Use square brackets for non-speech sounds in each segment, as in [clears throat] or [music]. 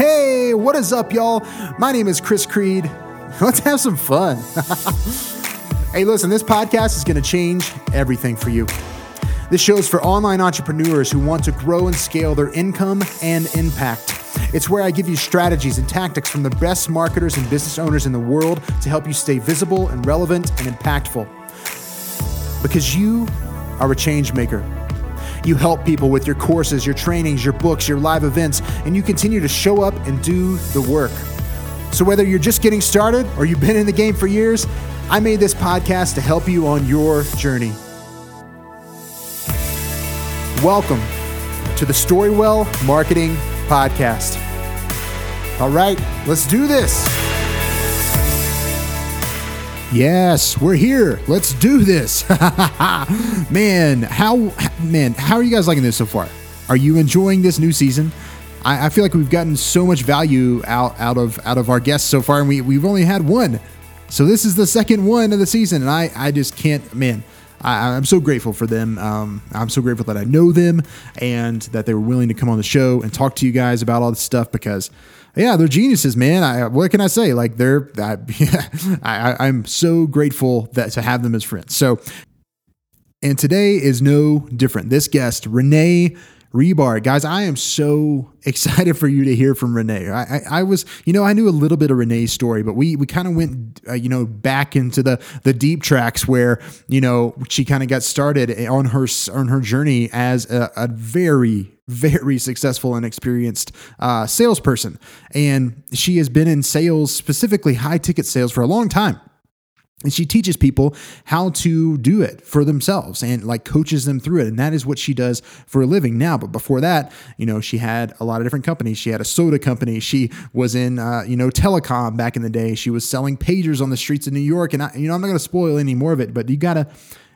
Hey, what is up, y'all? My name is Chris Creed. [laughs] Let's have some fun. [laughs] hey, listen, this podcast is going to change everything for you. This show is for online entrepreneurs who want to grow and scale their income and impact. It's where I give you strategies and tactics from the best marketers and business owners in the world to help you stay visible and relevant and impactful. Because you are a change maker. You help people with your courses, your trainings, your books, your live events, and you continue to show up and do the work. So, whether you're just getting started or you've been in the game for years, I made this podcast to help you on your journey. Welcome to the Storywell Marketing Podcast. All right, let's do this. Yes, we're here. Let's do this. [laughs] man, how man, how are you guys liking this so far? Are you enjoying this new season? I, I, feel like we've gotten so much value out out of out of our guests so far, and we we've only had one. So this is the second one of the season, and I I just can't man. I, am so grateful for them. Um, I'm so grateful that I know them and that they were willing to come on the show and talk to you guys about all this stuff because yeah, they're geniuses, man. I, what can I say? Like they're, I, [laughs] I, I'm so grateful that to have them as friends. So, and today is no different. This guest, Renee Hribar. Guys, I am so [laughs] excited for you to hear from Renee. I, I, I was, you know, I knew a little bit of Renee's story, but we we kind of went, uh, you know, back into the the deep tracks where you know she kind of got started on her on her journey as a, a very very successful and experienced uh, salesperson, and she has been in sales, specifically high ticket sales, for a long time. And she teaches people how to do it for themselves and like coaches them through it. And that is what she does for a living now. But before that, you know, she had a lot of different companies. She had a soda company. She was in, uh, you know, telecom back in the day. She was selling pagers on the streets of New York. And, I, you know, I'm not going to spoil any more of it, but you got to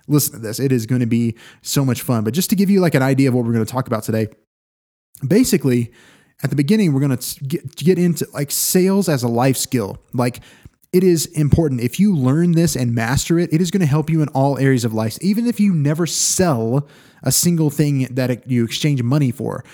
listen to this. It is going to be so much fun. But just to give you like an idea of what we're going to talk about today, basically, at the beginning, we're going to get, get into like sales as a life skill. Like, it is important. If you learn this and master it, it is going to help you in all areas of life. Even if you never sell a single thing that you exchange money for,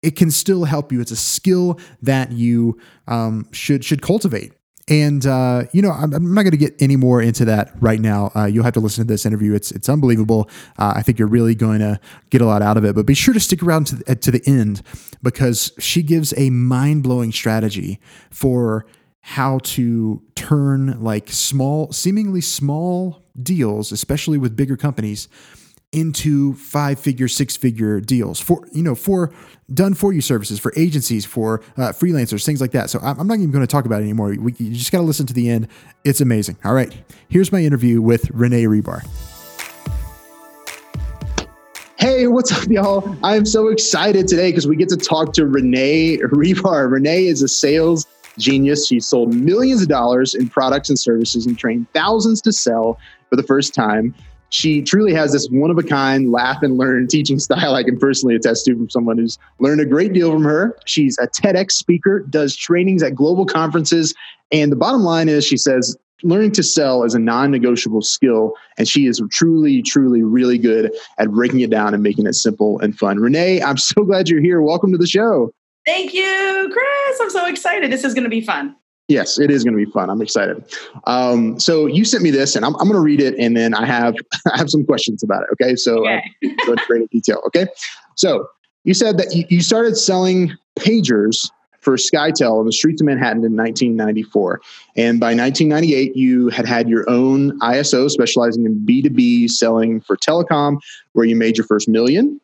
it can still help you. It's a skill that you um, should should cultivate. And uh, you know, I'm, I'm not going to get any more into that right now. Uh, you'll have to listen to this interview. It's it's unbelievable. Uh, I think you're really going to get a lot out of it. But be sure to stick around to the, to the end because she gives a mind blowing strategy for how to turn like small, seemingly small deals, especially with bigger companies, into five figure, six figure deals for, you know, for done for you services, for agencies, for uh, freelancers, things like that. So I'm not even going to talk about it anymore. We, you just got to listen to the end. It's amazing. All right. Here's my interview with Renee Hribar. Hey, what's up, y'all? I'm so excited today because we get to talk to Renee Hribar. Renee is a sales genius. She sold millions of dollars in products and services and trained thousands to sell for the first time. She truly has this one of a kind laugh and learn [laughs] teaching style I can personally attest to from someone who's learned a great deal from her. She's a TEDx speaker, does trainings at global conferences. And the bottom line is, she says, learning to sell is a non-negotiable skill and she is truly truly really good at breaking it down and making it simple and fun renee i'm [laughs] so glad you're here welcome to the show Thank you, Chris. I'm so excited. This is going to be fun. Yes, it is going to be fun. I'm excited. Um, so you sent me this, and I'm, I'm going to read it, and then I have [laughs] I have some questions about it. Okay, so uh, okay. [laughs] go into detail. Okay, so you said that you, you started selling pagers for SkyTel on the streets of Manhattan in 1994, and by 1998 you had had your own ISO specializing in B2B selling for telecom, where you made your first million.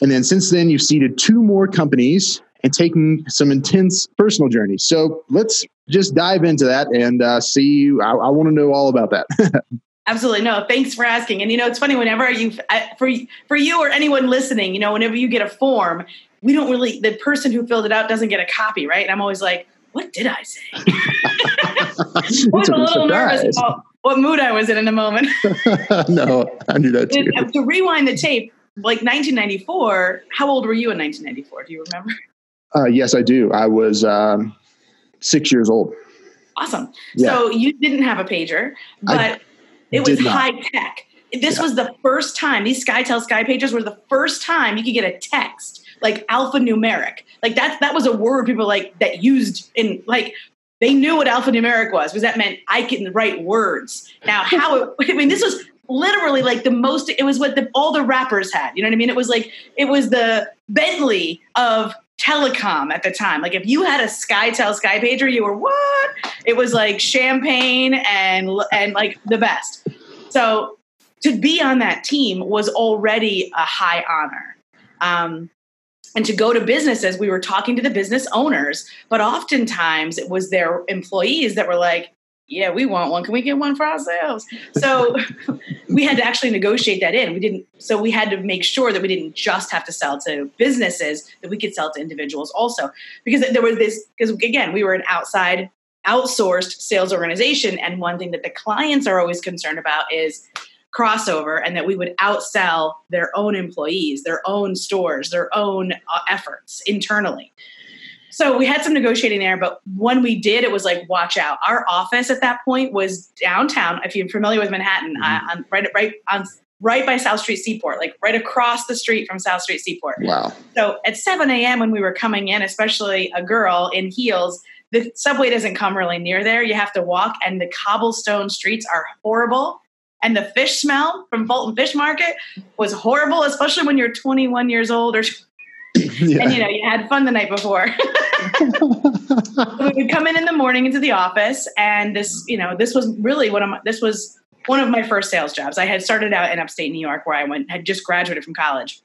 And then since then, you've seeded two more companies and taking some intense personal journeys. So let's just dive into that and uh, see. I, I want to know all about that. [laughs] Absolutely no. Thanks for asking. And you know, it's funny whenever you for for you or anyone listening, you know, whenever you get a form, we don't really the person who filled it out doesn't get a copy, right? And I'm always like, what did I say? [laughs] [laughs] I was a little surprise. nervous about what mood I was in in a moment. no, I knew that too. And to rewind the tape, like 1994. How old were you in 1994? Do you remember? Uh, yes, I do. I was um, six years old. Awesome. Yeah. So you didn't have a pager, but I it was high tech. This yeah. was the first time these SkyTel Sky pagers were the first time you could get a text like alphanumeric. Like that that was a word people like that used in like they knew what alphanumeric was because that meant I can write words. Now, [laughs] how it, I mean, this was literally like the most. It was what the, all the rappers had. You know what I mean? It was like it was the Bentley of telecom at the time. Like if you had a SkyTel Sky Pager, you were what? It was like champagne and and like the best. So to be on that team was already a high honor. Um, and to go to businesses, we were talking to the business owners, but oftentimes it was their employees that were like, yeah, we want one. Can we get one for ourselves? So [laughs] we had to actually negotiate that in. We didn't, so we had to make sure that we didn't just have to sell to businesses, that we could sell to individuals also. Because there was this, because again, we were an outside, outsourced sales organization. And one thing that the clients are always concerned about is crossover and that we would outsell their own employees, their own stores, their own uh, efforts internally. So we had some negotiating there, but when we did, it was like, watch out. Our office at that point was downtown. If you're familiar with Manhattan, mm-hmm. uh, on, right, right on right by South Street Seaport, like right across the street from South Street Seaport. Wow. So at 7 a.m. when we were coming in, especially a girl in heels, the subway doesn't come really near there. You have to walk, and the cobblestone streets are horrible and the fish smell from Fulton Fish Market was horrible, especially when you're 21 years old or yeah. and you know you had fun the night before. [laughs] we would come in in the morning into the office, and this you know this was really one of my, this was one of my first sales jobs. I had started out in upstate New York where I went had just graduated from college,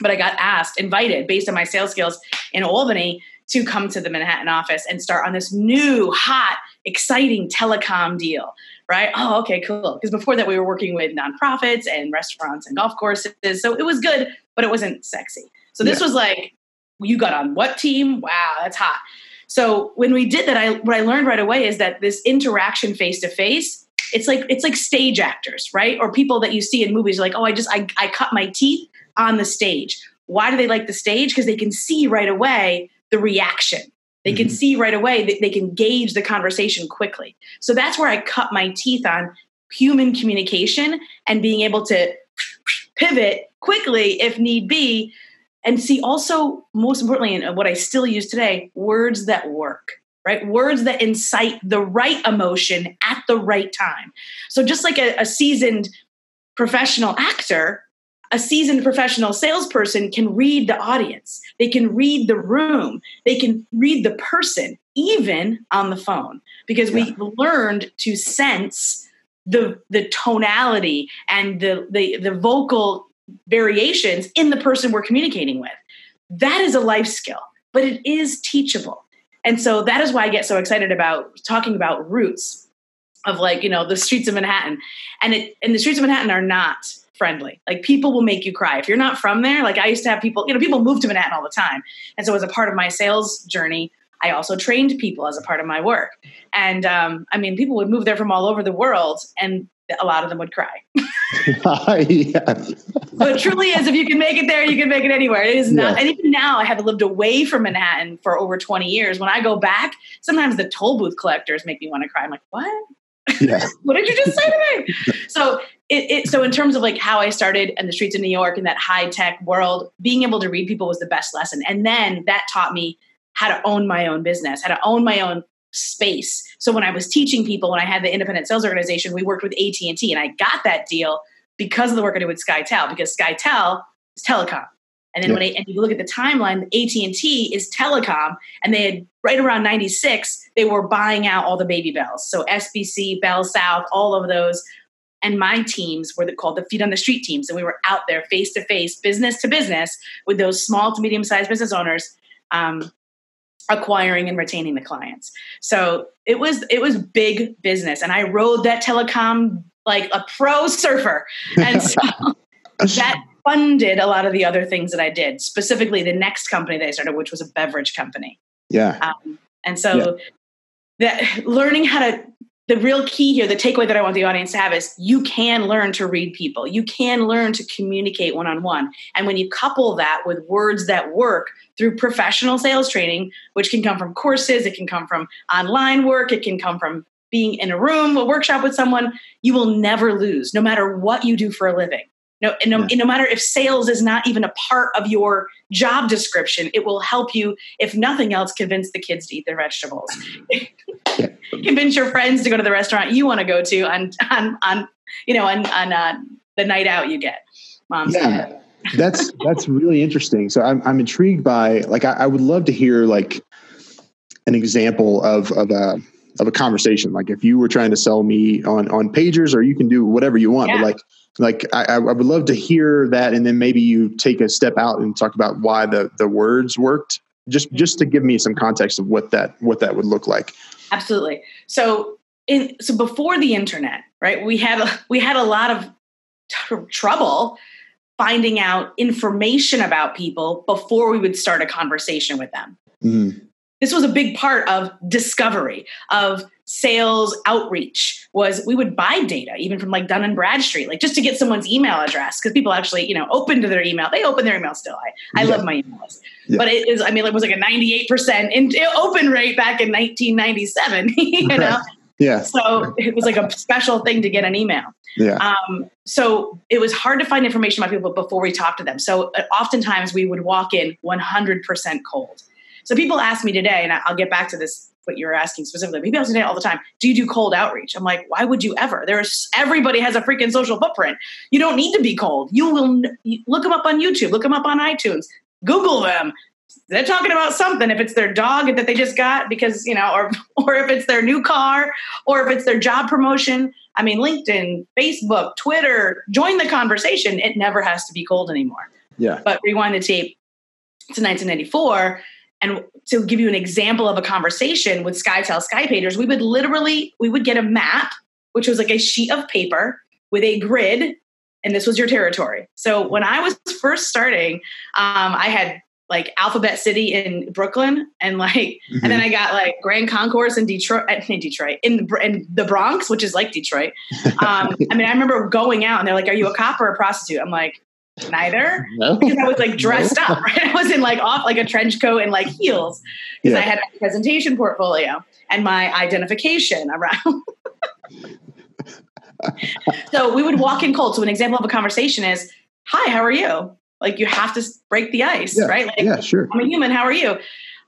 but I got asked, invited based on my sales skills in Albany to come to the Manhattan office and start on this new, hot, exciting telecom deal right? Oh, okay, cool. Because before that, we were working with nonprofits and restaurants and golf courses. So it was good, but it wasn't sexy. So this yeah. was like, you got on what team? Wow, that's hot. So when we did that, I what I learned right away is that this interaction face to face, it's like it's like stage actors, right? Or people that you see in movies, like, oh, I just I, I cut my teeth on the stage. Why do they like the stage? Because they can see right away the reaction they mm-hmm. can see right away that they can gauge the conversation quickly. So that's where I cut my teeth on human communication and being able to pivot quickly if need be and see also most importantly and what I still use today words that work right? Words that incite the right emotion at the right time. So just like a, a seasoned professional actor a seasoned professional salesperson can read the audience, they can read the room, they can read the person, even on the phone, because yeah. we learned to sense the the tonality and the, the the vocal variations in the person we're communicating with. That is a life skill, but it is teachable. And so that is why I get so excited about talking about roots of like, you know, the streets of Manhattan. And it and the streets of Manhattan are not friendly. Like people will make you cry. If you're not from there, like I used to have people, you know, people move to Manhattan all the time. And so as a part of my sales journey, I also trained people as a part of my work. And um, I mean, people would move there from all over the world and a lot of them would cry. yeah. So it truly is if you can make it there, you can make it anywhere. It is not, yeah. and even now I have lived away from Manhattan for over 20 years. When I go back, sometimes the toll booth collectors make me want to cry. I'm like, what? Yeah. [laughs] what did you just say to me? so it, it, so in terms of like how I started in the streets of New York in that high tech world, being able to read people was the best lesson. And then that taught me how to own my own business, how to own my own space. So when I was teaching people, when I had the independent sales organization, we worked with AT and I got that deal because of the work I did with SkyTel. Because SkyTel is telecom, and then yeah. when I, and you look at the timeline, AT and T is telecom, and they had right around '96 they were buying out all the baby bells. So SBC, Bell South, all of those and my teams were called the feet on the street teams and we were out there face to face business to business with those small to medium sized business owners um, acquiring and retaining the clients. So it was it was big business and i rode that telecom like a pro surfer. And so [laughs] that funded a lot of the other things that i did specifically the next company that i started which was a beverage company. Yeah. Um, and so yeah. that learning how to the real key here, the takeaway that I want the audience to have is you can learn to read people. You can learn to communicate one on one. And when you couple that with words that work through professional sales training, which can come from courses, it can come from online work, it can come from being in a room, a workshop with someone, you will never lose, no matter what you do for a living. and no, yeah. no matter if sales is not even a part of your job description, it will help you, if nothing else, convince the kids to eat their vegetables. [laughs] [laughs] convince your friends to go to the restaurant you want to go to on on on you know on on uh, the night out you get. Mom's yeah, that's that's really interesting. So I'm I'm intrigued by like I, I would love to hear like an example of of a of a conversation. Like if you were trying to sell me on on pagers, or you can do whatever you want. Yeah. But like like I, I would love to hear that, and then maybe you take a step out and talk about why the the words worked. Just just to give me some context of what that what that would look like. Absolutely. So in so before the internet, right? We had a, we had a lot of t- trouble finding out information about people before we would start a conversation with them. Mm-hmm this was a big part of discovery of sales outreach was we would buy data even from like dun and bradstreet like just to get someone's email address because people actually you know open to their email they open their email still i, I yeah. love my emails yeah. but it is i mean it was like a 98% in, open rate back in 1997 [laughs] you know yeah so it was like a special thing to get an email yeah. Um, so it was hard to find information about people before we talked to them. So uh, oftentimes we would walk in 100% cold. So people ask me today, and I'll get back to this what you're asking specifically. Maybe I'm ask me all the time, do you do cold outreach? I'm like, why would you ever? There's everybody has a freaking social footprint. You don't need to be cold. You will look them up on YouTube, look them up on iTunes, Google them. They're talking about something. If it's their dog that they just got because you know, or [laughs] or if it's their new car, or if it's their job promotion. I mean, LinkedIn, Facebook, Twitter, join the conversation. It never has to be cold anymore. Yeah. But rewind the tape to 1994 and to give you an example of a conversation with SkyTel SkyPagers, we would literally we would get a map, which was like a sheet of paper with a grid, and this was your territory. So when I was first starting, um, I had like Alphabet City in Brooklyn, and like, mm-hmm. and then I got like Grand Concourse in Detroit, in Detroit, in the, in the Bronx, which is like Detroit. [laughs] Um, I mean, I remember going out, and they're like, "Are you a cop or a prostitute?" I'm like, neither no. because I was like dressed no. up, [laughs] right? I was in like off like a trench coat and like heels because yeah. I had a presentation portfolio and my identification around. [laughs] so we would walk in cold. So an example of a conversation is, "Hi, how are you?" Like you have to break the ice, yeah. right? Like, yeah, sure. I'm a human. How are you?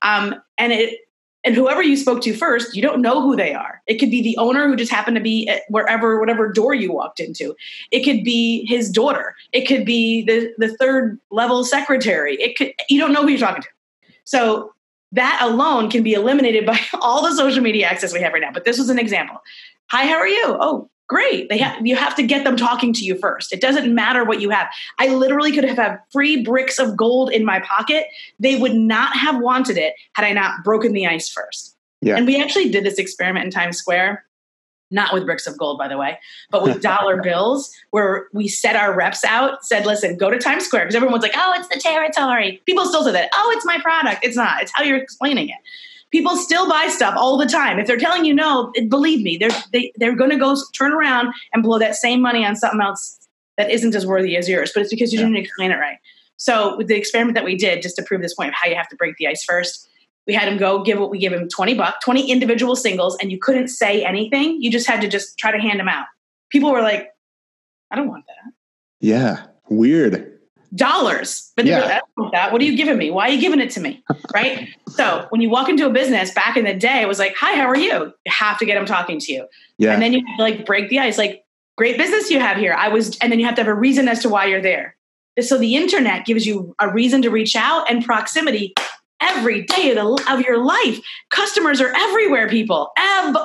Um, and it and whoever you spoke to first, you don't know who they are. It could be the owner who just happened to be at wherever, whatever door you walked into. It could be his daughter. It could be the, the third level secretary. It could, you don't know who you're talking to. So that alone can be eliminated by [laughs] all the social media access we have right now. But this was an example. Hi, how are you? Oh, great. They have you have to get them talking to you first. It doesn't matter what you have. I literally could have had free bricks of gold in my pocket. They would not have wanted it had i not broken the ice first. Yeah. and we actually did this experiment in times square not with bricks of gold by the way but with [laughs] dollar bills where we set our reps out said listen go to times square because everyone's like oh it's the territory. People still say that oh it's my product. It's not. It's how you're explaining it people still buy stuff all the time. If they're telling you no, believe me, they're they, they're going to go turn around and blow that same money on something else that isn't as worthy as yours. But it's because you yeah. didn't explain it right. So with the experiment that we did, just to prove this point of how you have to break the ice first, we had him go give what we give him 20 bucks, 20 individual singles, and you couldn't say anything. You just had to just try to hand them out. People were like, I don't want that. Yeah. Weird dollars. But yeah. like, that. What are you giving me? Why are you giving it to me? Right. so when you walk into a business back in the day, it was like, hi, how are you? You have to get them talking to you. Yeah. And then you like break the ice, like, great business you have here. I was, and then you have to have a reason as to why you're there. So the internet gives you a reason to reach out and proximity every day of, the, of your life. Customers are everywhere, people.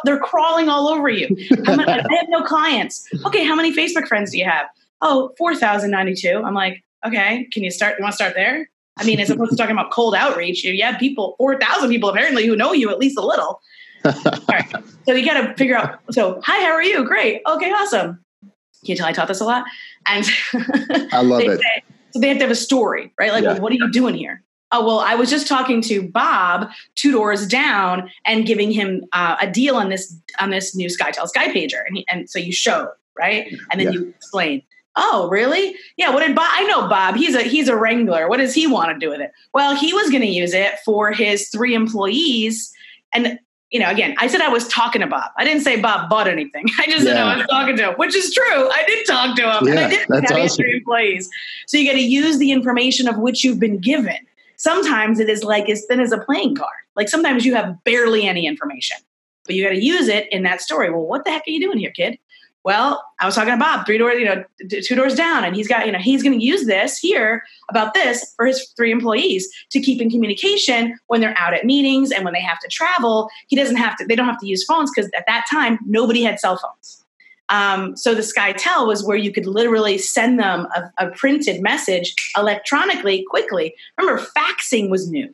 they're crawling all over you. Many, I have no clients. Okay, how many Facebook friends do you have? Oh, 4,092. I'm like, okay, can you start? You want to start there? I mean, as opposed to talking about cold outreach, you have people, 4,000 people apparently who know you at least a little. [laughs] All right. So you got to figure out. So, hi, how are you? Great. Okay, awesome. Can you tell I taught this a lot? And I love it. Say, so they have to have a story, right? Like, yeah. well, what are you doing here? Oh, well, I was just talking to Bob two doors down and giving him uh, a deal on this on this new SkyTel SkyPager, and he, and so you show right, and then yeah. you explain Oh, really? Yeah. What did Bob? I know Bob. He's a he's a wrangler. What does he want to do with it? Well, he was going to use it for his three employees, and you know, again, I said I was talking to Bob. I didn't say Bob bought anything. [laughs] I just yeah. said I was talking to him, which is true. I did talk to him, yeah, and I did have awesome. three employees. So you got to use the information of which you've been given. Sometimes it is like as thin as a playing card. Like sometimes you have barely any information, but you got to use it in that story. Well, what the heck are you doing here, kid? Well, I was talking to Bob, three doors, you know, two doors down, and he's got, you know, he's going to use this here about this for his three employees to keep in communication when they're out at meetings and when they have to travel. He doesn't have to; they don't have to use phones because at that time nobody had cell phones. Um, so the SkyTel was where you could literally send them a, a printed message electronically quickly. Remember, faxing was new.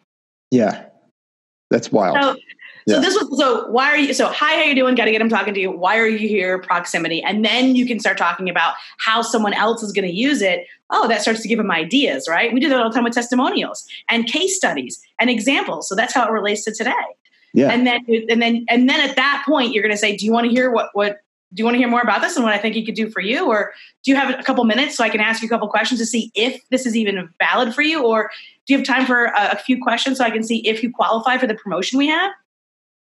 Yeah, that's wild. So so yeah. this was so why are you so hi how you doing? Got to get him talking to you. Why are you here? Proximity, and then you can start talking about how someone else is going to use it. Oh, that starts to give them ideas, right? We do that all the time with testimonials and case studies and examples. So that's how it relates to today. Yeah. And then and then and then at that point, you're going to say, do you want to hear what what do you want to hear more about this and what I think he could do for you? Or do you have a couple minutes so I can ask you a couple questions to see if this is even valid for you? Or do you have time for a, a few questions so I can see if you qualify for the promotion we have?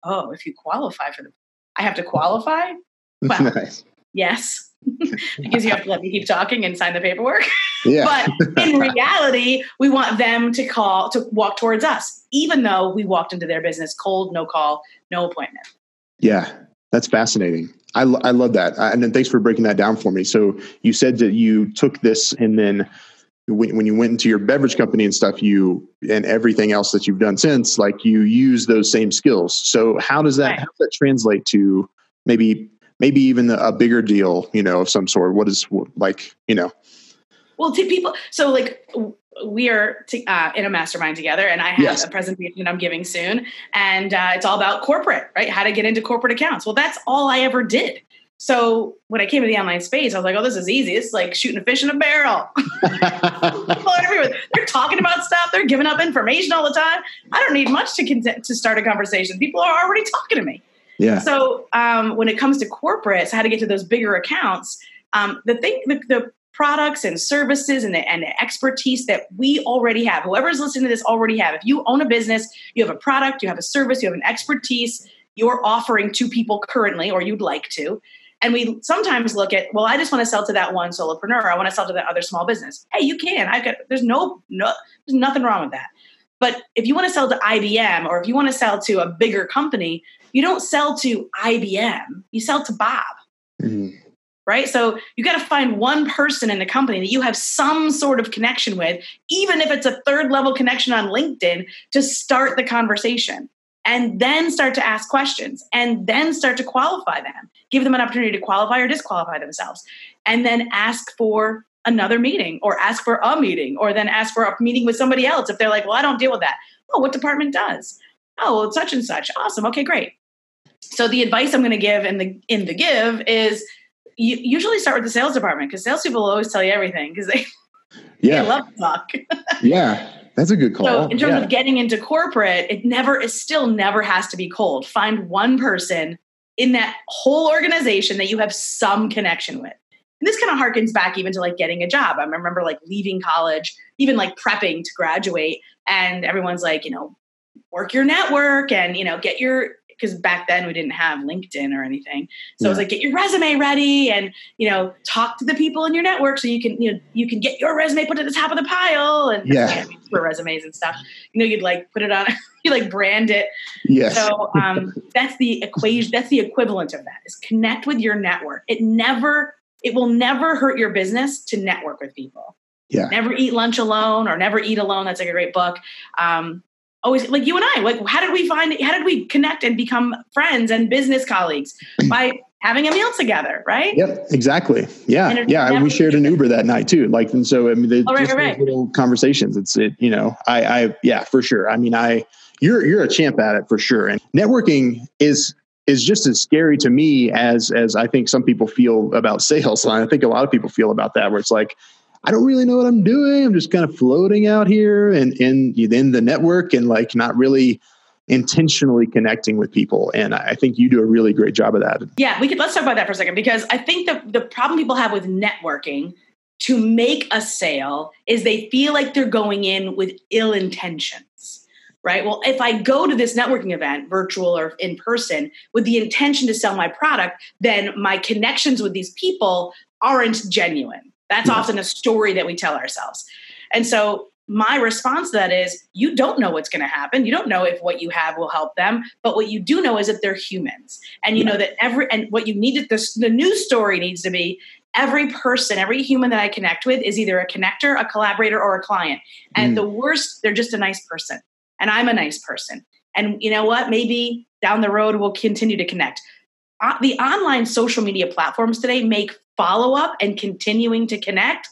Oh, if you qualify for the, I have to qualify? [laughs] Well, nice. yes, [laughs] because you have to let me keep talking and sign the paperwork. [laughs] Yeah. but in reality, we want them to call, to walk towards us, even though we walked into their business cold, no call, no appointment. Yeah, that's fascinating. I, I love that. And then thanks for breaking that down for me. So you said that you took this and then when, when you went into your beverage company and stuff you and everything else that you've done since like you use those same skills. So how does that right. how does that translate to maybe maybe even a bigger deal you know of some sort? What is like you know? Well to people so like we are t- uh, in a mastermind together and i have yes. a presentation i'm giving soon and uh, it's all about corporate right? How to get into corporate accounts. Well that's all i ever did so when I came to the online space, I was like, oh, this is easy. It's like shooting a fish in a barrel. [laughs] People are everywhere. They're talking about stuff. They're giving up information all the time. I don't need much to, cont- to start a conversation. People are already talking to me. Yeah. So um, when it comes to corporates, how to get to those bigger accounts, um, the thing, the, the products and services and the, and the expertise that we already have, whoever's listening to this already have. If you own a business, you have a product, you have a service, you have an expertise you're offering to people currently, or you'd like to and we sometimes look at, well, I just want to sell to that one solopreneur. I want to sell to that other small business. Hey, you can. I got there's no no there's nothing wrong with that. But if you want to sell to IBM or if you want to sell to a bigger company, you don't sell to IBM. You sell to Bob. Mm-hmm. Right? So you got to find one person in the company that you have some sort of connection with, even if it's a third level connection on LinkedIn, to start the conversation and then start to ask questions and then start to qualify them. Give them an opportunity to qualify or disqualify themselves. And then ask for another meeting or ask for a meeting or then ask for a meeting with somebody else if they're like well i don't deal with that. Oh what department does? Oh well such and such. Awesome. Okay great. So the advice i'm going to give in the in the give is you usually start with the sales department because salespeople will always tell you everything because [laughs] they, yeah. they love to talk. [laughs] Yeah that's a good call. So in terms yeah. of getting into corporate, it never is still never has to be cold. Find one person in that whole organization that you have some connection with. And this kind of harkens back even to like getting a job. I remember like leaving college, even like prepping to graduate, and everyone's like, you know, work your network and you know, get your because back then we didn't have LinkedIn or anything. So yeah. it was like, get your resume ready and, you know, talk to the people in your network so you can, you know, you can get your resume put at the top of the pile and yeah. [laughs] for resumes and stuff. You know, you'd like put it on, [laughs] you like brand it. Yes. So um, [laughs] that's the equation. That's the equivalent of that is connect with your network. It never, it will never hurt your business to network with people. Yeah. Never eat lunch alone or never eat alone. That's like a great book. Um, always like you and I, like how did we find how did we connect and become friends and business colleagues [clears throat] by having a meal together, right? Yep, exactly. Yeah, yeah. We shared an Uber that night too. Like, and so I mean, the, oh, right, just right, little conversations. It's it, you know, I, I, yeah, for sure. I mean, I, you're you're a champ at it for sure. And networking is is just as scary to me as as I think some people feel about sales. And [laughs] I think a lot of people feel about that, where it's like, I don't really know what I'm doing. I'm just kind of floating out here and in the network and like not really intentionally connecting with people. And I think you do a really great job of that. Yeah, we could let's talk about that for a second because I think the the problem people have with networking to make a sale is they feel like they're going in with ill intentions. right? Well, if I go to this networking event, virtual or in person, with the intention to sell my product, then my connections with these people aren't genuine. That's yeah. often a story that we tell ourselves. And so my response to that is you don't know what's going to happen. You don't know if what you have will help them, but what you do know is that they're humans. And you yeah. know that every and what you needed this the news story needs to be every person, every human that I connect with is either a connector, a collaborator or a client. And mm. the worst, they're just a nice person. And I'm a nice person. And you know what? Maybe down the road we'll continue to connect. Uh, the online social media platforms today make follow up and continuing to connect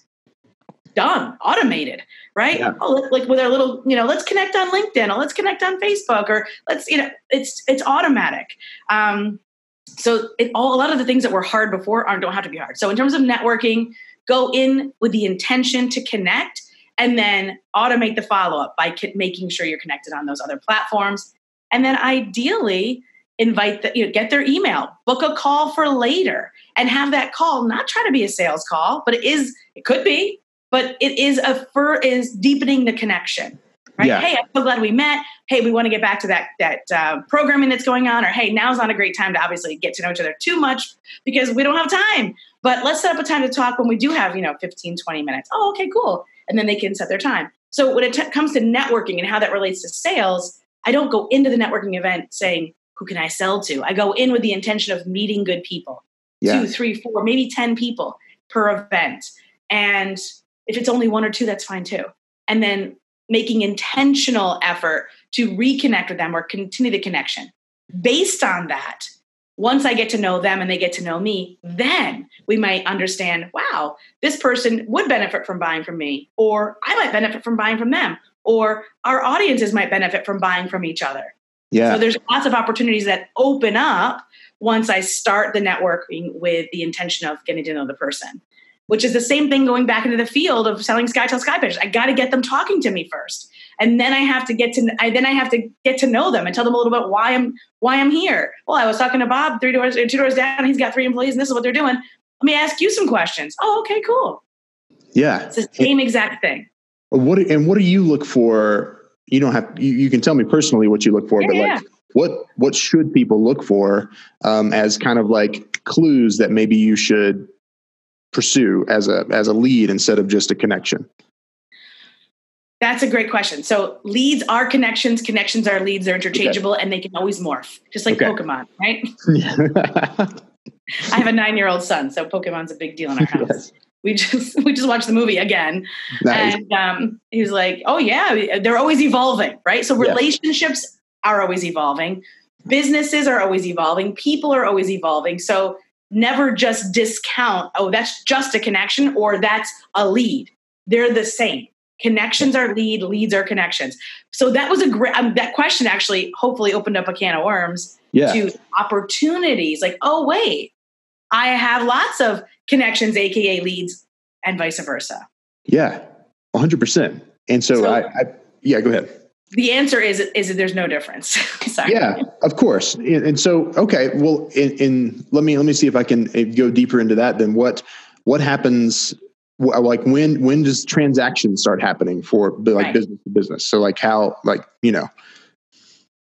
done, automated, right? Yeah. Oh, like with our little, you know, let's connect on LinkedIn or let's connect on Facebook or let's, you know, it's it's automatic. Um, so it all a lot of the things that were hard before aren't don't have to be hard. So in terms of networking, go in with the intention to connect and then automate the follow up by making sure you're connected on those other platforms. And then ideally, invite the, you know, get their email, book a call for later, and have that call not try to be a sales call, but it is, it could be, but it is a fur is deepening the connection. Right? Yeah. Hey, I'm so glad we met. Hey, we want to get back to that that uh, programming that's going on. Or hey, now's not a great time to obviously get to know each other too much because we don't have time. But let's set up a time to talk when we do have you know 15, 20 minutes. Oh, okay, cool. And then they can set their time. So when it t- comes to networking and how that relates to sales, I don't go into the networking event saying, who can I sell to? I go in with the intention of meeting good people. Yeah. Two, three, four, maybe 10 people per event. And if it's only one or two, that's fine too. And then making intentional effort to reconnect with them or continue the connection. Based on that, once I get to know them and they get to know me, then we might understand wow, this person would benefit from buying from me, or I might benefit from buying from them, or our audiences might benefit from buying from each other. Yeah. So there's lots of opportunities that open up once I start the networking with the intention of getting to know the person, which is the same thing going back into the field of selling SkyTel Sky Pitch. I got to get them talking to me first. And then I have to get to I then I have to get to know them and tell them a little bit why I'm why I'm here. Well, I was talking to Bob three doors two doors down. He's got three employees, and this is what they're doing. Let me ask you some questions. Oh, okay, cool. Yeah, it's the same exact thing. What and what do you look for you don't have you, you can tell me personally what you look for, yeah, but like what what should people look for um, as kind of like clues that maybe you should pursue as a as a lead instead of just a connection? That's a great question. So leads are connections, connections are leads, they're interchangeable okay. and they can always morph, just like okay. Pokemon, right? [laughs] I have a nine year old son, so Pokemon's a big deal in our [laughs] house. Yes we just [laughs] we just watched the movie again. Nice. and um, he was like oh yeah they're always evolving right? So relationships yeah. are always evolving. Businesses are always evolving. People are always evolving. So never just discount oh that's just a connection or that's a lead. They're the same. Connections are lead leads are connections. So that was a great um, that question actually hopefully opened up a can of worms yeah. to opportunities. Like oh wait i have lots of connections, aka leads, and vice versa. Yeah, 100%. And so, so I, I, yeah, go ahead. The answer is is that there's no difference. [laughs] yeah, of course. And, and so, okay, well, in, in, let me let me see if I can uh, go deeper into that. Then what what happens? Like when when does transactions start happening for like right. business to business? So like how like you know.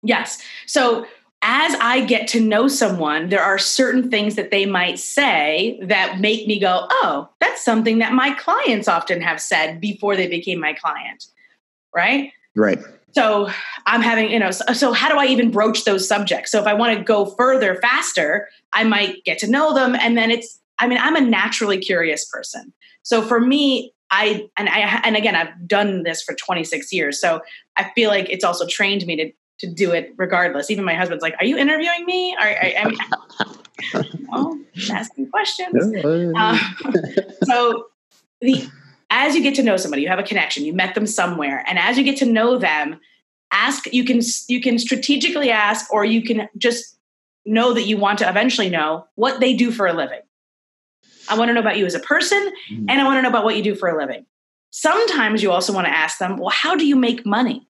Yes. So as I get to know someone, there are certain things that they might say that make me go, oh, that's something that my clients often have said before they became my client. Right? Right. So I'm having, you know, so, so how do I even broach those subjects? So if I want to go further faster, I might get to know them. And then it's, I mean, I'm a naturally curious person. So for me, I and I and again I've done this for 26 years, so I feel like it's also trained me to to do it regardless. Even my husband's like, "Are you interviewing me? Are, are I mean, [laughs] asking questions." Uh, so the as you get to know somebody, you have a connection, you met them somewhere, and as you get to know them, ask. You can you can strategically ask, or you can just know that you want to eventually know what they do for a living. I want to know about you as a person, mm-hmm. and I want to know about what you do for a living. Sometimes you also want to ask them, well, how do you make money?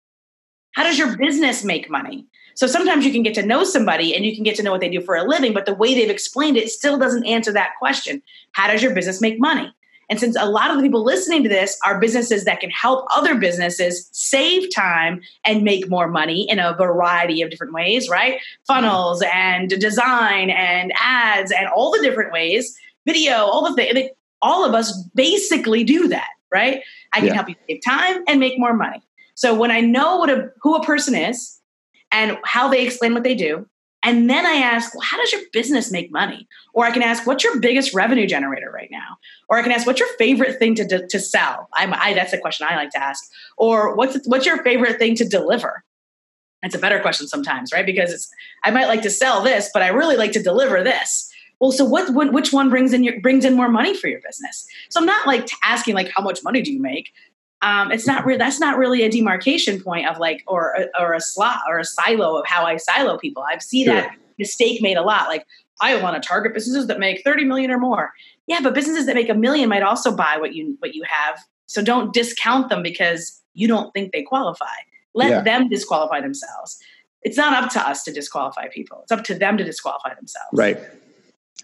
How does your business make money? So sometimes you can get to know somebody and you can get to know what they do for a living, but the way they've explained it still doesn't answer that question. How does your business make money? And since a lot of the people listening to this are businesses that can help other businesses save time and make more money in a variety of different ways, right? Funnels and design and ads and all the different ways, video, all the things. All of us basically do that, right? I can yeah. help you save time and make more money. So when I know what a who a person is and how they explain what they do, and then I ask, well, how does your business make money? Or I can ask, what's your biggest revenue generator right now? Or I can ask, what's your favorite thing to, to, to sell? I'm, I, that's a question I like to ask. Or what's, what's your favorite thing to deliver? That's a better question sometimes, right? Because it's, I might like to sell this, but I really like to deliver this. Well, so what, what which one brings in your, brings in more money for your business? So I'm not like asking like how much money do you make? Um, it's not really that's not really a demarcation point of like or or a slot or a silo of how I silo people. I've seen sure. that mistake made a lot. Like I want to target businesses that make 30 million or more. Yeah, but businesses that make a million might also buy what you what you have. So don't discount them because you don't think they qualify. Let yeah. them disqualify themselves. It's not up to us to disqualify people. It's up to them to disqualify themselves. Right.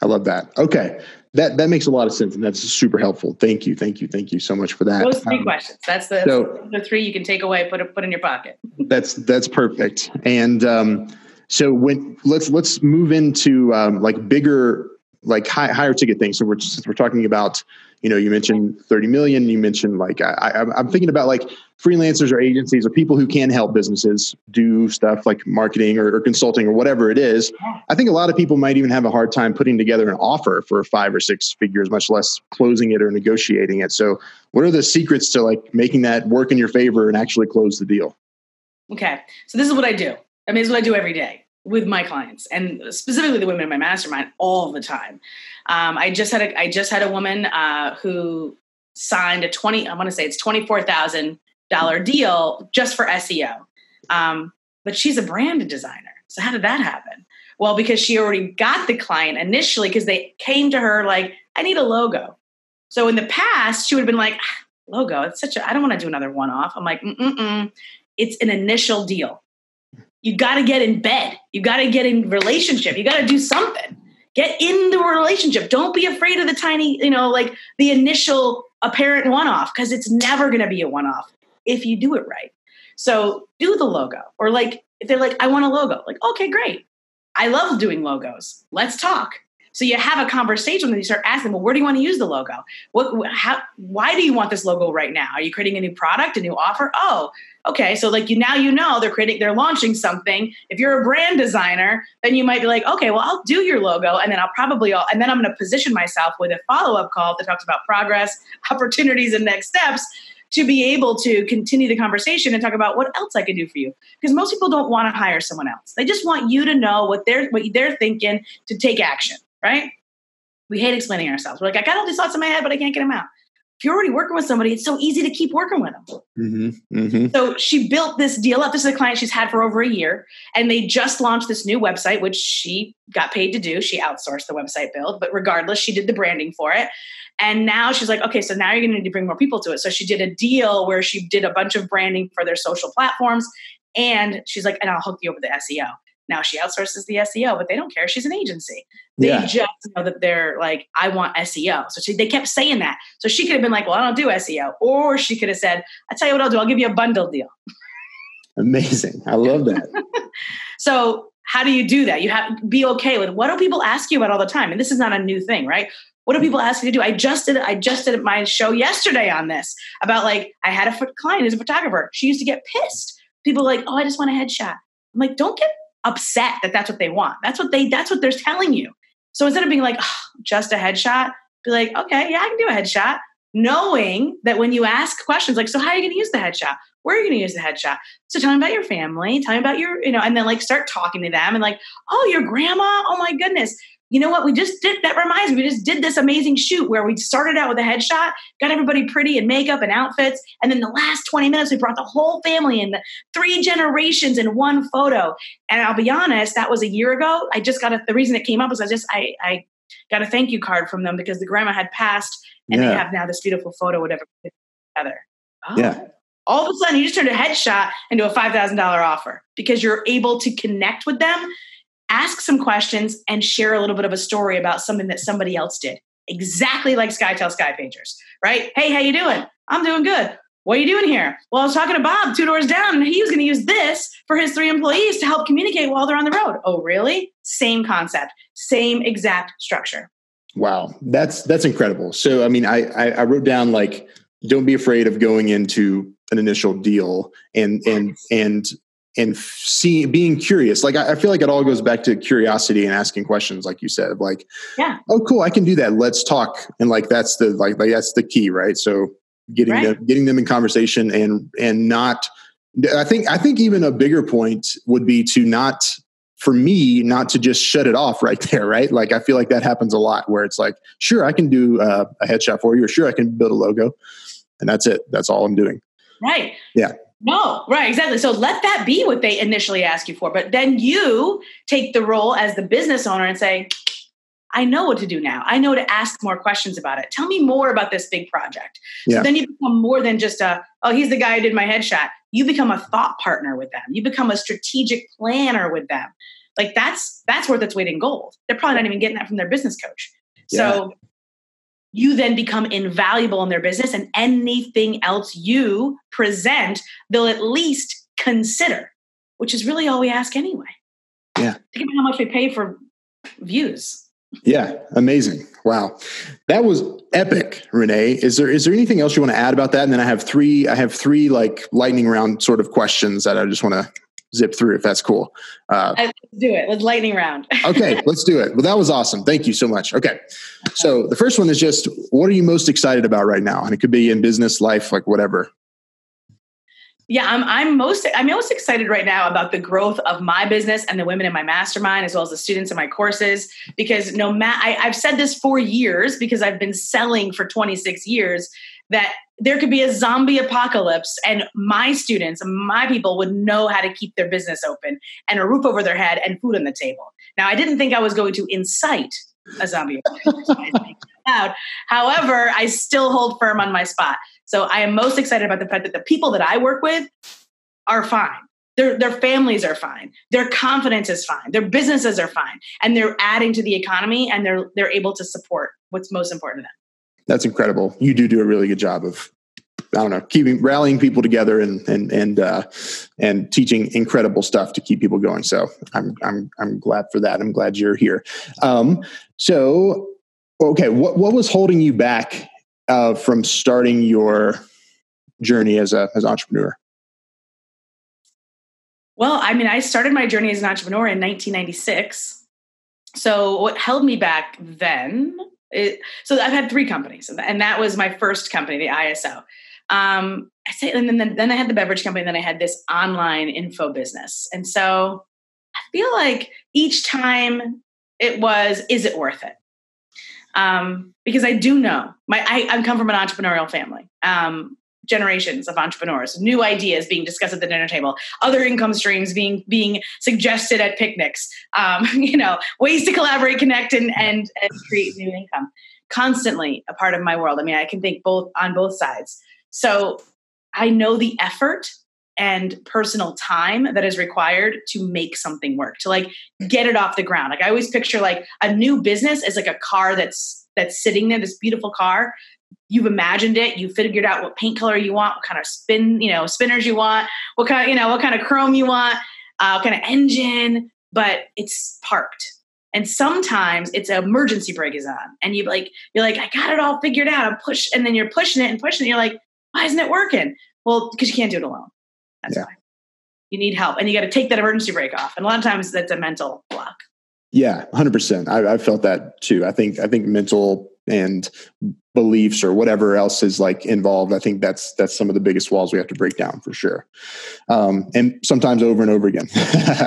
I love that. Okay. That that makes a lot of sense and that's super helpful. Thank you. Thank you. Thank you so much for that. Those three um, questions. That's the so, the three you can take away, put put in your pocket. That's that's perfect. And um, so when let's let's move into um, like bigger like high, higher ticket things. So we're we're talking about you know you mentioned 30 million. You mentioned like I, I, I'm thinking about like freelancers or agencies or people who can help businesses do stuff like marketing or, or, consulting or whatever it is. I think a lot of people might even have a hard time putting together an offer for five or six figures, much less closing it or negotiating it. So, what are the secrets to like making that work in your favor and actually close the deal? Okay, so this is what I do. I mean, this is what I do every day with my clients and specifically the women in my mastermind all the time. Um, I just had a I just had a woman uh, who signed a twenty I want to say it's twenty four thousand dollar deal just for SEO. Um, but she's a brand designer. So how did that happen? Well, because she already got the client initially because they came to her like, I need a logo. So in the past, she would have been like, ah, logo, it's such a, I don't want to do another one off. I'm like, mm-mm, it's an initial deal. You got to get in bed. You got to get in relationship. You got to do something. Get in the relationship. Don't be afraid of the tiny, you know, like the initial apparent one off because it's never going to be a one off if you do it right. So do the logo. Or like if they're like, I want a logo, like, okay, great. I love doing logos. Let's talk. So you have a conversation and you start asking, well, where do you want to use the logo? What, how, why do you want this logo right now? Are you creating a new product, a new offer? Oh, okay. So like you now you know they're creating, they're launching something. If you're a brand designer, then you might be like, okay, well, I'll do your logo, and then I'll probably, all, and then I'm going to position myself with a follow up call that talks about progress, [laughs] opportunities, and next steps to be able to continue the conversation and talk about what else I can do for you. Because most people don't want to hire someone else. They just want you to know what they're what they're thinking to take action, right? We hate explaining ourselves. We're like, I got all these thoughts in my head, but I can't get them out. If you're already working with somebody, it's so easy to keep working with them. Mm-hmm, mm-hmm. So she built this deal up. This is a client she's had for over a year, and they just launched this new website, which she got paid to do. She outsourced the website build, but regardless, she did the branding for it. And now she's like, okay, so now you're going to need to bring more people to it. So she did a deal where she did a bunch of branding for their social platforms. And she's like, and I'll hook you up with the SEO. Now she outsources the SEO, but they don't care. She's an agency. They yeah. just know that they're like, I want SEO. So she, they kept saying that. So she could have been like, well, I don't do SEO. Or she could have said, I tell you what I'll do. I'll give you a bundle deal. [laughs] Amazing. I love that. [laughs] so how do you do that? You have to be okay with what do people ask you about all the time? And this is not a new thing, right? What do people ask me to do? I just did I just did my show yesterday on this about like I had a client who's a photographer. She used to get pissed. People like, oh, I just want a headshot. I'm like, don't get upset that that's what they want. That's what they that's what they're telling you. So instead of being like, oh, just a headshot, be like, okay, yeah, I can do a headshot. Knowing that when you ask questions like, so how are you going to use the headshot? Where are you going to use the headshot? So tell me about your family. Tell me about your, you know, and then like start talking to them and like, oh, your grandma. Oh my goodness you know what? We just did that reminds me, we just did this amazing shoot where we started out with a headshot, got everybody pretty in makeup and outfits. And then the last 20 minutes, we brought the whole family in, the three generations in one photo. And I'll be honest, that was a year ago. I just got a, the reason it came up was I just, I, I got a thank you card from them because the grandma had passed and yeah. they have now this beautiful photo, whatever, together. Oh. Yeah. All of a sudden, you just turned a headshot into a $5,000 offer because you're able to connect with them ask some questions and share a little bit of a story about something that somebody else did exactly like SkyTel Skypagers, right? Hey, how you doing? I'm doing good. What are you doing here? Well, I was talking to Bob two doors down, and he was going to use this for his three employees to help communicate while they're on the road. Oh, really? Same concept, same exact structure. Wow, that's that's incredible. So, I mean, I, I, I wrote down like, don't be afraid of going into an initial deal and and and and see being curious. Like I, I, feel like it all goes back to curiosity and asking questions like you said like yeah. Oh cool i can do that. Let's talk. And like that's the like, like that's the key right? So getting right. them getting them in conversation and and not i think i think even a bigger point would be to not for me not to just shut it off [laughs] right there right? Like i feel like that happens a lot where it's like sure i can do uh, a headshot for you or sure i can build a logo. And that's it. That's all i'm doing. Right. Yeah no, right, exactly. So let that be what they initially ask you for. But then you take the role as the business owner and say, I know what to do now. I know to ask more questions about it. Tell me more about this big project. Yeah. So then you become more than just a, oh, he's the guy who did my headshot. You become a thought partner with them. You become a strategic planner with them. Like that's that's worth its weight in gold. They're probably not even getting that from their business coach. Yeah. So you then become invaluable in their business and anything else you present, they'll at least consider, which is really all we ask anyway. Yeah. Think about how much we pay for views. Yeah, amazing. Wow. That was epic, Renee. Is there is there anything else you want to add about that? And then I have three I have three like lightning round sort of questions that I just want to zip through if that's cool. Uh, let's do it. Let's lightning round. [laughs] okay, let's do it. Well, that was awesome. Thank you so much. Okay. So the first one is just what are you most excited about right now? And it could be in business, life, like whatever. Yeah, I'm, I'm most I'm most excited right now about the growth of my business and the women in my mastermind, as well as the students in my courses. Because no matter I've said this for years because I've been selling for 26 years that there could be a zombie apocalypse and my students my people would know how to keep their business open and a roof over their head and food on the table. Now i didn't think i was going to incite a zombie apocalypse however i still hold firm on my spot. So i am most excited about the fact that the people that i work with are fine. Their, their families are fine. Their confidence is fine. Their businesses are fine. And they're adding to the economy and they're they're able to support what's most important to them that's incredible. You do do a really good job of I don't know, keeping rallying people together and and and uh, and teaching incredible stuff to keep people going. So I'm I'm I'm glad for that. I'm glad you're here. Um, so okay, what what was holding you back uh, from starting your journey as a as entrepreneur? Well, I mean, I started my journey as an entrepreneur in 1996. So what held me back then it, so I've had three companies, and that was my first company, the ISO. Um, I say, and then then I had the beverage company, then I had this online info business. And so I feel like each time it was, is it worth it? Um, because I do know my I, I come from an entrepreneurial family. Um, generations of entrepreneurs, new ideas being discussed at the dinner table, other income streams being being suggested at picnics, um, [laughs] you know, ways to collaborate, connect, and, and and create new income. Constantly a part of my world. I mean, I can think both on both sides. So I know the effort and personal time that is required to make something work to like get it off the ground like i always picture like a new business as like a car that's that's sitting there this beautiful car you've imagined it you figured out what paint color you want what kind of spin you know spinners you want what kind of, you know what kind of chrome you want uh, what kind of engine but it's parked. And sometimes it's an emergency brake is on and you like you're like i got it all figured out i'm push and then you're pushing it and pushing it you're like why isn't it working? Well because you can't do it alone. That's yeah. why you need help and you got to take that emergency brake off and a lot of times that's a mental block. Yeah 100% I, I felt that too. I think i think mental and beliefs or whatever else is like involved i think that's that's some of the biggest walls we have to break down for sure um, and sometimes over and over again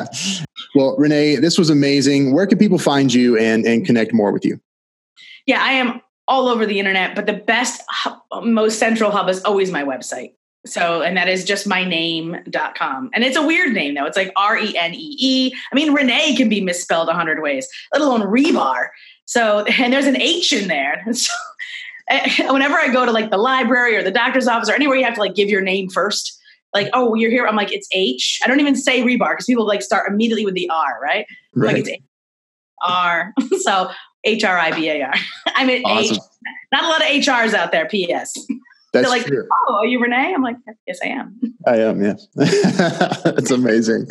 [laughs] well renee this was amazing where can people find you and and connect more with you yeah i am all over the internet but the best most central hub is always my website so, and that is just my name.com. And it's a weird name though. It's like R E N E E. I mean, Renee can be misspelled a hundred ways, let alone Hribar. So, and there's an H in there. [laughs] So, [laughs] whenever I go to like the library or the doctor's office or anywhere you have to like give your name first, like, oh, you're here. I'm like, it's H. I don't even say Hribar because people like start immediately with the R, right? right. Like it's R. [laughs] so H R I B A R. [laughs] I'm an awesome. H. Not a lot of HRs out there. P.S. That's like, true. oh, are you Renee? I'm like, yes, I am. I am. Yes, [laughs] that's amazing.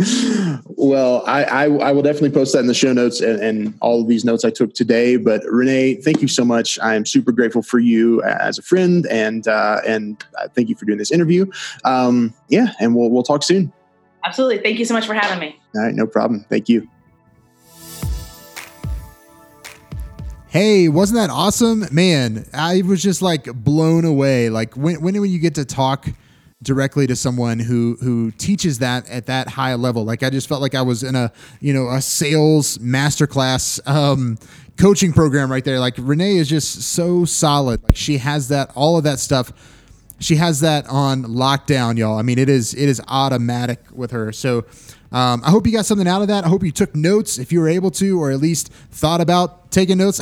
Well, I, I, I will definitely post that in the show notes and, and, all of these notes I took today. But Renee, thank you so much. I am super grateful for you as a friend, and uh, and thank you for doing this interview. Um, yeah, and we'll we'll talk soon. Absolutely. Thank you so much for having me. All right, no problem. Thank you. Hey, wasn't that awesome? Man, I was just like blown away. Like when when do you get to talk directly to someone who who teaches that at that high level. Like I just felt like I was in a, you know, a sales masterclass um coaching program right there. Like Renee is just so solid. Like she has that all of that stuff she has that on lockdown, y'all. I mean, it is it is automatic with her. So um, I hope you got something out of that. I hope you took notes if you were able to, or at least thought about taking notes.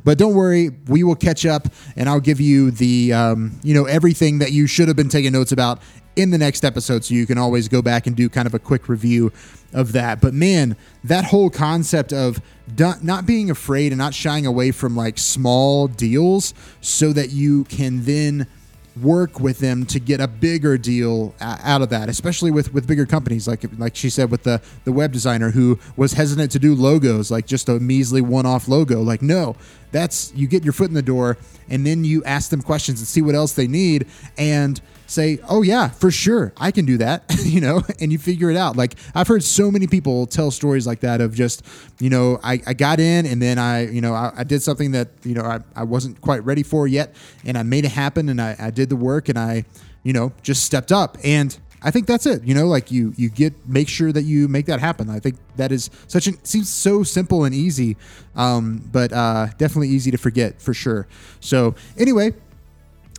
[laughs] but don't worry, we will catch up, and I'll give you the um, you know everything that you should have been taking notes about in the next episode, so you can always go back and do kind of a quick review of that. But man, that whole concept of not being afraid and not shying away from like small deals, so that you can then work with them to get a bigger deal out of that, especially with, with bigger companies like like she said with the the web designer who was hesitant to do logos, like just a measly one off logo. Like no, that's you get your foot in the door and then you ask them questions and see what else they need and say, "Oh yeah, for sure, I can do that," [laughs] you know, and you figure it out. Like I've heard so many people tell stories like that of just, you know, I, I got in and then I, you know, I, I did something that you know I, I wasn't quite ready for yet, and I made it happen, and I, I did the work, and I, you know, just stepped up and. I think that's it. You know, like you you get make sure that you make that happen. I think that is such an seems so simple and easy, um, but uh, definitely easy to forget for sure. So anyway,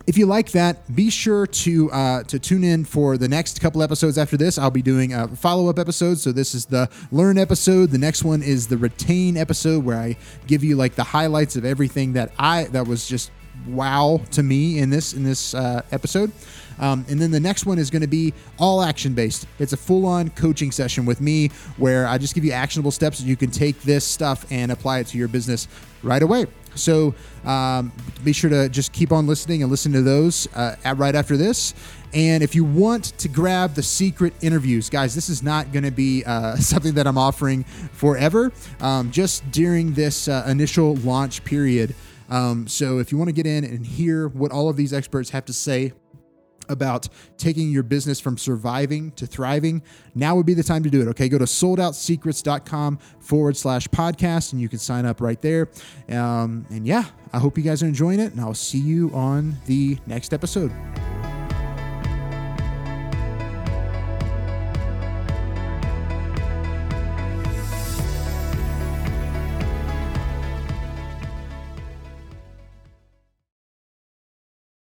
if you like that, be sure to uh, to tune in for the next couple episodes after this. I'll be doing a follow up episode. So this is the learn episode. The next one is the retain episode, where I give you like the highlights of everything that I that was just wow to me in this in this uh, episode. Um, and then the next one is going to be all action based. It's a full on coaching session with me where I just give you actionable steps you can take this stuff and apply it to your business right away. So um, be sure to just keep on listening and listen to those uh, right after this. And if you want to grab the secret interviews, guys, this is not going to be uh, [laughs] something that I'm offering forever, um, just during this uh, initial launch period. Um, so if you want to get in and hear what all of these experts have to say about taking your business from surviving to thriving, now would be the time to do it. Okay, go to soldoutsecrets.com forward slash podcast and you can sign up right there. Um, and yeah, I hope you guys are enjoying it, and I'll see you on the next episode.